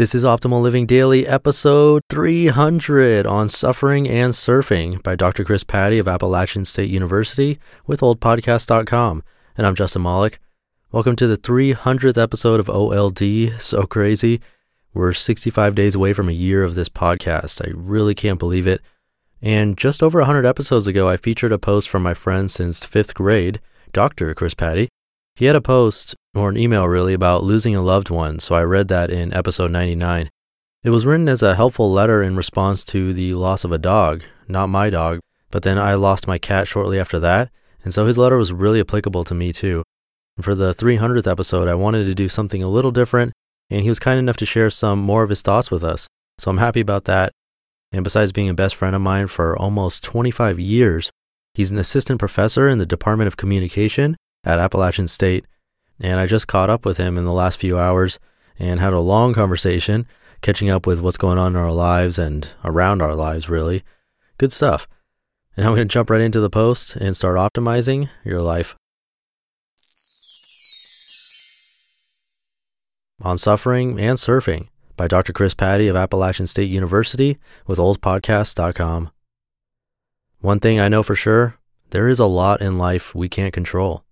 This is Optimal Living Daily, episode 300 on suffering and surfing by Dr. Chris Patti of Appalachian State University with oldpodcast.com. And I'm Justin Malik. Welcome to the 300th episode of OLD. So crazy. We're 65 days away from a year of this podcast. I really can't believe it. And just over 100 episodes ago, I featured a post from my friend since fifth grade, Dr. Chris Patti. He had a post, or an email really, about losing a loved one, so I read that in episode 99. It was written as a helpful letter in response to the loss of a dog, not my dog, but then I lost my cat shortly after that, and so his letter was really applicable to me too. And for the 300th episode, I wanted to do something a little different, and he was kind enough to share some more of his thoughts with us, so I'm happy about that. And besides being a best friend of mine for almost 25 years, he's an assistant professor in the Department of Communication at Appalachian State. And I just caught up with him in the last few hours and had a long conversation, catching up with what's going on in our lives and around our lives, really. Good stuff. And I'm going to jump right into the post and start optimizing your life. On Suffering and Surfing by Dr. Chris Patti of Appalachian State University with oldpodcast.com. One thing I know for sure there is a lot in life we can't control.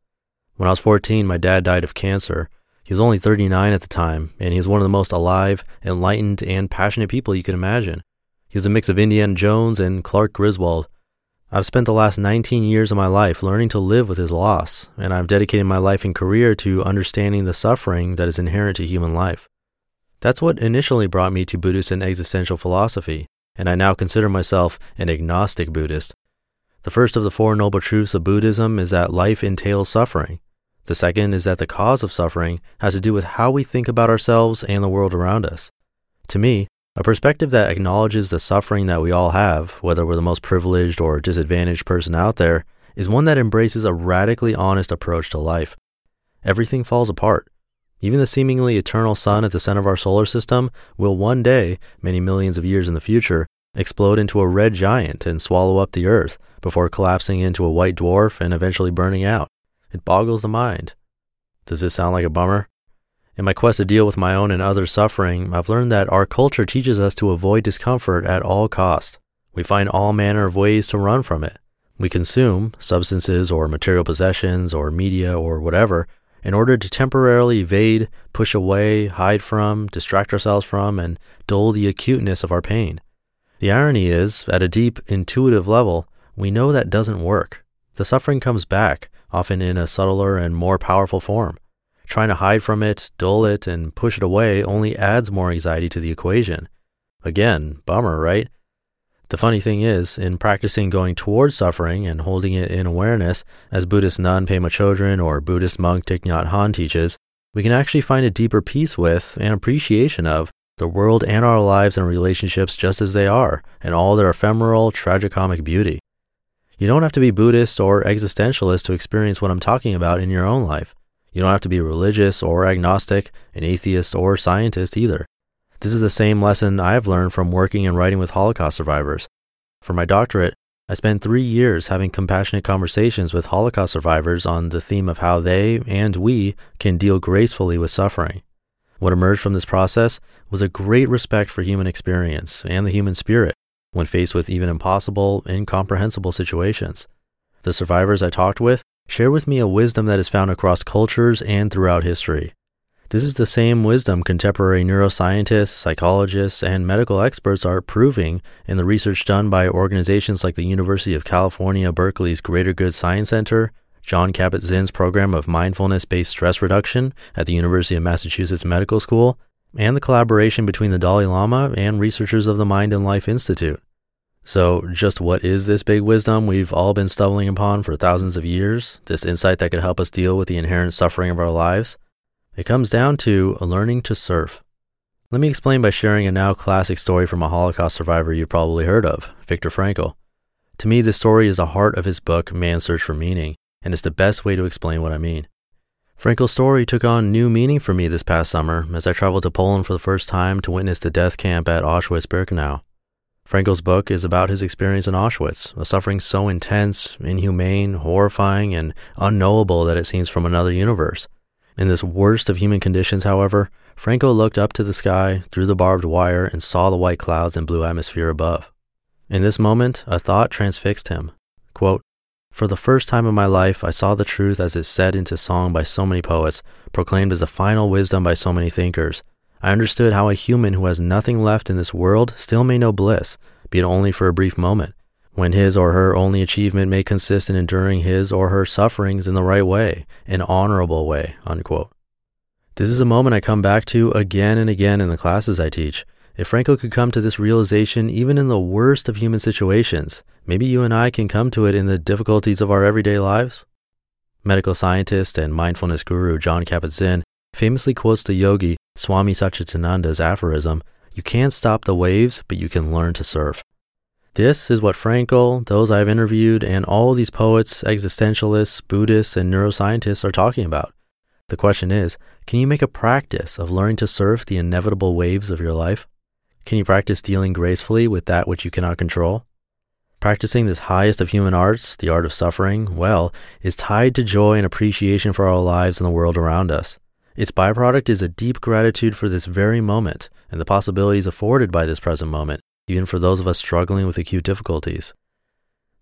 When I was 14, my dad died of cancer. He was only 39 at the time, and he was one of the most alive, enlightened, and passionate people you could imagine. He was a mix of Indiana Jones and Clark Griswold. I've spent the last 19 years of my life learning to live with his loss, and I've dedicated my life and career to understanding the suffering that is inherent to human life. That's what initially brought me to Buddhist and existential philosophy, and I now consider myself an agnostic Buddhist. The first of the Four Noble Truths of Buddhism is that life entails suffering. The second is that the cause of suffering has to do with how we think about ourselves and the world around us. To me, a perspective that acknowledges the suffering that we all have, whether we're the most privileged or disadvantaged person out there, is one that embraces a radically honest approach to life. Everything falls apart. Even the seemingly eternal sun at the center of our solar system will one day, many millions of years in the future, explode into a red giant and swallow up the earth before collapsing into a white dwarf and eventually burning out. It boggles the mind. Does this sound like a bummer? In my quest to deal with my own and others' suffering, I've learned that our culture teaches us to avoid discomfort at all cost. We find all manner of ways to run from it. We consume substances or material possessions or media or whatever in order to temporarily evade, push away, hide from, distract ourselves from, and dull the acuteness of our pain. The irony is, at a deep, intuitive level, we know that doesn't work. The suffering comes back, often in a subtler and more powerful form. Trying to hide from it, dull it, and push it away only adds more anxiety to the equation. Again, bummer, right? The funny thing is, in practicing going towards suffering and holding it in awareness, as Buddhist nun Pema Chodron or Buddhist monk Thich Nhat Hanh teaches, we can actually find a deeper peace with and appreciation of the world and our lives and relationships just as they are, and all their ephemeral, tragicomic beauty. You don't have to be Buddhist or existentialist to experience what I'm talking about in your own life. You don't have to be religious or agnostic, an atheist or scientist either. This is the same lesson I have learned from working and writing with Holocaust survivors. For my doctorate, I spent three years having compassionate conversations with Holocaust survivors on the theme of how they and we can deal gracefully with suffering. What emerged from this process was a great respect for human experience and the human spirit when faced with even impossible, incomprehensible situations. The survivors I talked with share with me a wisdom that is found across cultures and throughout history. This is the same wisdom contemporary neuroscientists, psychologists, and medical experts are proving in the research done by organizations like the University of California, Berkeley's Greater Good Science Center, Jon Kabat-Zinn's program of mindfulness based stress reduction at the University of Massachusetts Medical School, and the collaboration between the Dalai Lama and researchers of the Mind and Life Institute. So, just what is this big wisdom we've all been stumbling upon for thousands of years? This insight that could help us deal with the inherent suffering of our lives? It comes down to learning to surf. Let me explain by sharing a now classic story from a Holocaust survivor you've probably heard of, Viktor Frankl. To me, this story is the heart of his book, Man's Search for Meaning, and it's the best way to explain what I mean. Frankl's story took on new meaning for me this past summer as I traveled to Poland for the first time to witness the death camp at Auschwitz Birkenau. Frankl's book is about his experience in Auschwitz, a suffering so intense, inhumane, horrifying, and unknowable that it seems from another universe. In this worst of human conditions, however, Frankl looked up to the sky through the barbed wire and saw the white clouds and blue atmosphere above. In this moment, a thought transfixed him. Quote, For the first time in my life, I saw the truth as it said into song by so many poets, proclaimed as the final wisdom by so many thinkers. I understood how a human who has nothing left in this world still may know bliss, be it only for a brief moment when his or her only achievement may consist in enduring his or her sufferings in the right way, an honorable way. Unquote. This is a moment I come back to again and again in the classes I teach. If Frankl could come to this realization even in the worst of human situations, maybe you and I can come to it in the difficulties of our everyday lives. Medical scientist and mindfulness guru Jon Kabat-Zinn famously quotes the yogi Swami Satchidananda's aphorism, You can't stop the waves, but you can learn to surf. This is what Frankl, those I've interviewed, and all these poets, existentialists, Buddhists, and neuroscientists are talking about. The question is can you make a practice of learning to surf the inevitable waves of your life? Can you practice dealing gracefully with that which you cannot control? Practicing this highest of human arts, the art of suffering, well, is tied to joy and appreciation for our lives and the world around us. Its byproduct is a deep gratitude for this very moment and the possibilities afforded by this present moment even for those of us struggling with acute difficulties.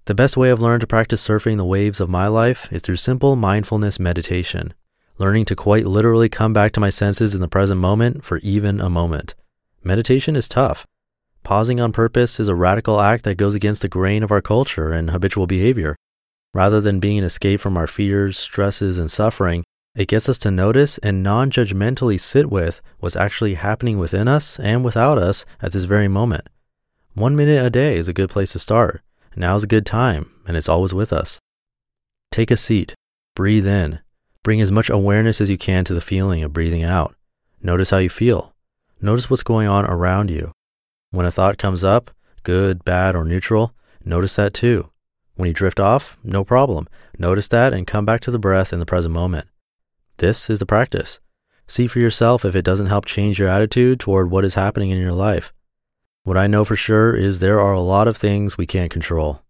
The best way I've learned to practice surfing the waves of my life is through simple mindfulness meditation, learning to quite literally come back to my senses in the present moment for even a moment. Meditation is tough. Pausing on purpose is a radical act that goes against the grain of our culture and habitual behavior. Rather than being an escape from our fears, stresses, and suffering, it gets us to notice and non judgmentally sit with what's actually happening within us and without us at this very moment. One minute a day is a good place to start. Now's a good time, and it's always with us. Take a seat, breathe in, bring as much awareness as you can to the feeling of breathing out. Notice how you feel. Notice what's going on around you. When a thought comes up, good, bad, or neutral, notice that too. When you drift off, no problem. Notice that and come back to the breath in the present moment. This is the practice. See for yourself if it doesn't help change your attitude toward what is happening in your life. What I know for sure is there are a lot of things we can't control.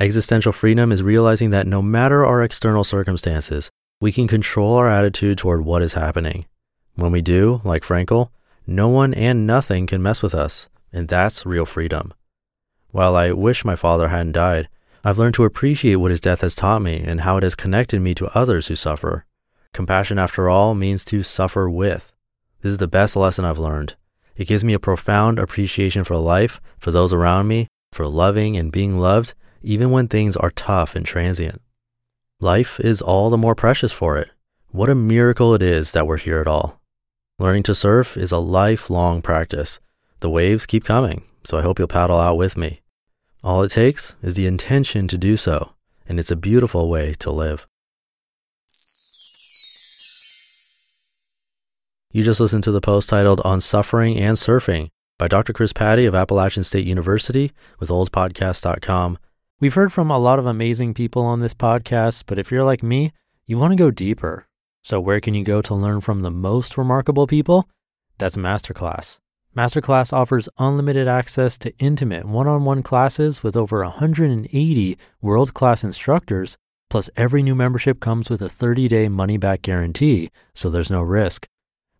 Existential freedom is realizing that no matter our external circumstances, we can control our attitude toward what is happening. When we do, like Frankl, no one and nothing can mess with us, and that's real freedom. While I wish my father hadn't died, I've learned to appreciate what his death has taught me and how it has connected me to others who suffer. Compassion, after all, means to suffer with. This is the best lesson I've learned. It gives me a profound appreciation for life, for those around me, for loving and being loved, even when things are tough and transient. Life is all the more precious for it. What a miracle it is that we're here at all. Learning to surf is a lifelong practice. The waves keep coming, so I hope you'll paddle out with me. All it takes is the intention to do so, and it's a beautiful way to live. You just listened to the post titled On Suffering and Surfing by Dr. Chris Patti of Appalachian State University with oldpodcast.com. We've heard from a lot of amazing people on this podcast, but if you're like me, you want to go deeper. So, where can you go to learn from the most remarkable people? That's Masterclass. Masterclass offers unlimited access to intimate one on one classes with over 180 world class instructors. Plus, every new membership comes with a 30 day money back guarantee, so there's no risk.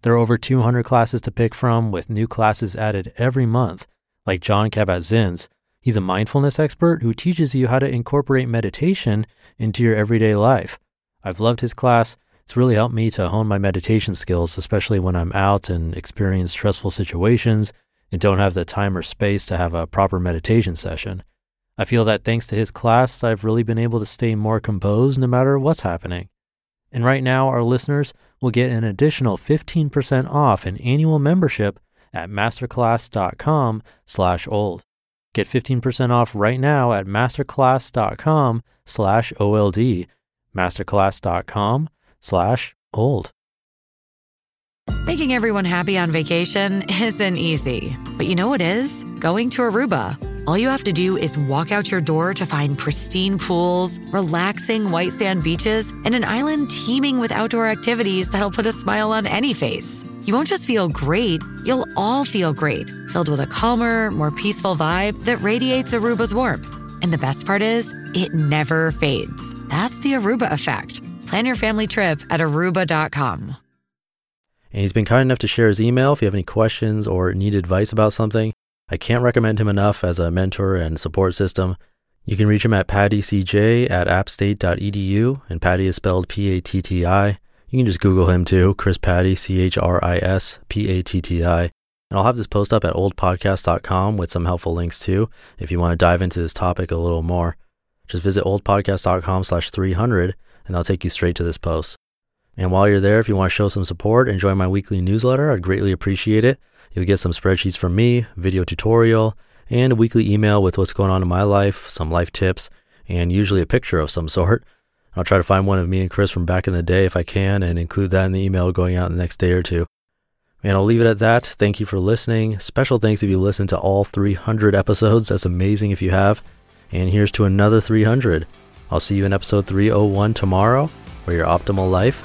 There are over 200 classes to pick from, with new classes added every month, like Jon Kabat-Zinn's. He's a mindfulness expert who teaches you how to incorporate meditation into your everyday life. I've loved his class, It's really helped me to hone my meditation skills, especially when I'm out and experience stressful situations and don't have the time or space to have a proper meditation session. I feel that thanks to his class, I've really been able to stay more composed no matter what's happening. And right now, our listeners will get an additional 15% off an annual membership at masterclass.com slash old. Get 15% off right now at masterclass.com slash OLD, masterclass.com slash old. Making everyone happy on vacation isn't easy, but you know what is? Going to Aruba. All you have to do is walk out your door to find pristine pools, relaxing white sand beaches, and an island teeming with outdoor activities that'll put a smile on any face. You won't just feel great, you'll all feel great, filled with a calmer, more peaceful vibe that radiates Aruba's warmth. And the best part is, it never fades. That's the Aruba effect. Plan your family trip at aruba.com. And he's been kind enough to share his email if you have any questions or need advice about something. I can't recommend him enough as a mentor and support system. You can reach him at patticj at appstate.edu, and Patti is spelled P A T T I. You can just Google him too, Chris Patti, C H R I S P A T T I. And I'll have this post up at oldpodcast.com with some helpful links too, if you want to dive into this topic a little more. Just visit oldpodcast.com slash 300, and I'll take you straight to this post. And while you're there, if you want to show some support and join my weekly newsletter, I'd greatly appreciate it. You'll get some spreadsheets from me, video tutorial, and a weekly email with what's going on in my life, some life tips, and usually a picture of some sort. I'll try to find one of me and Chris from back in the day if I can and include that in the email going out in the next day or two. And I'll leave it at that. Thank you for listening. Special thanks if you listened to all 300 episodes. That's amazing if you have. And here's to another 300. I'll see you in episode 301 tomorrow, where your optimal life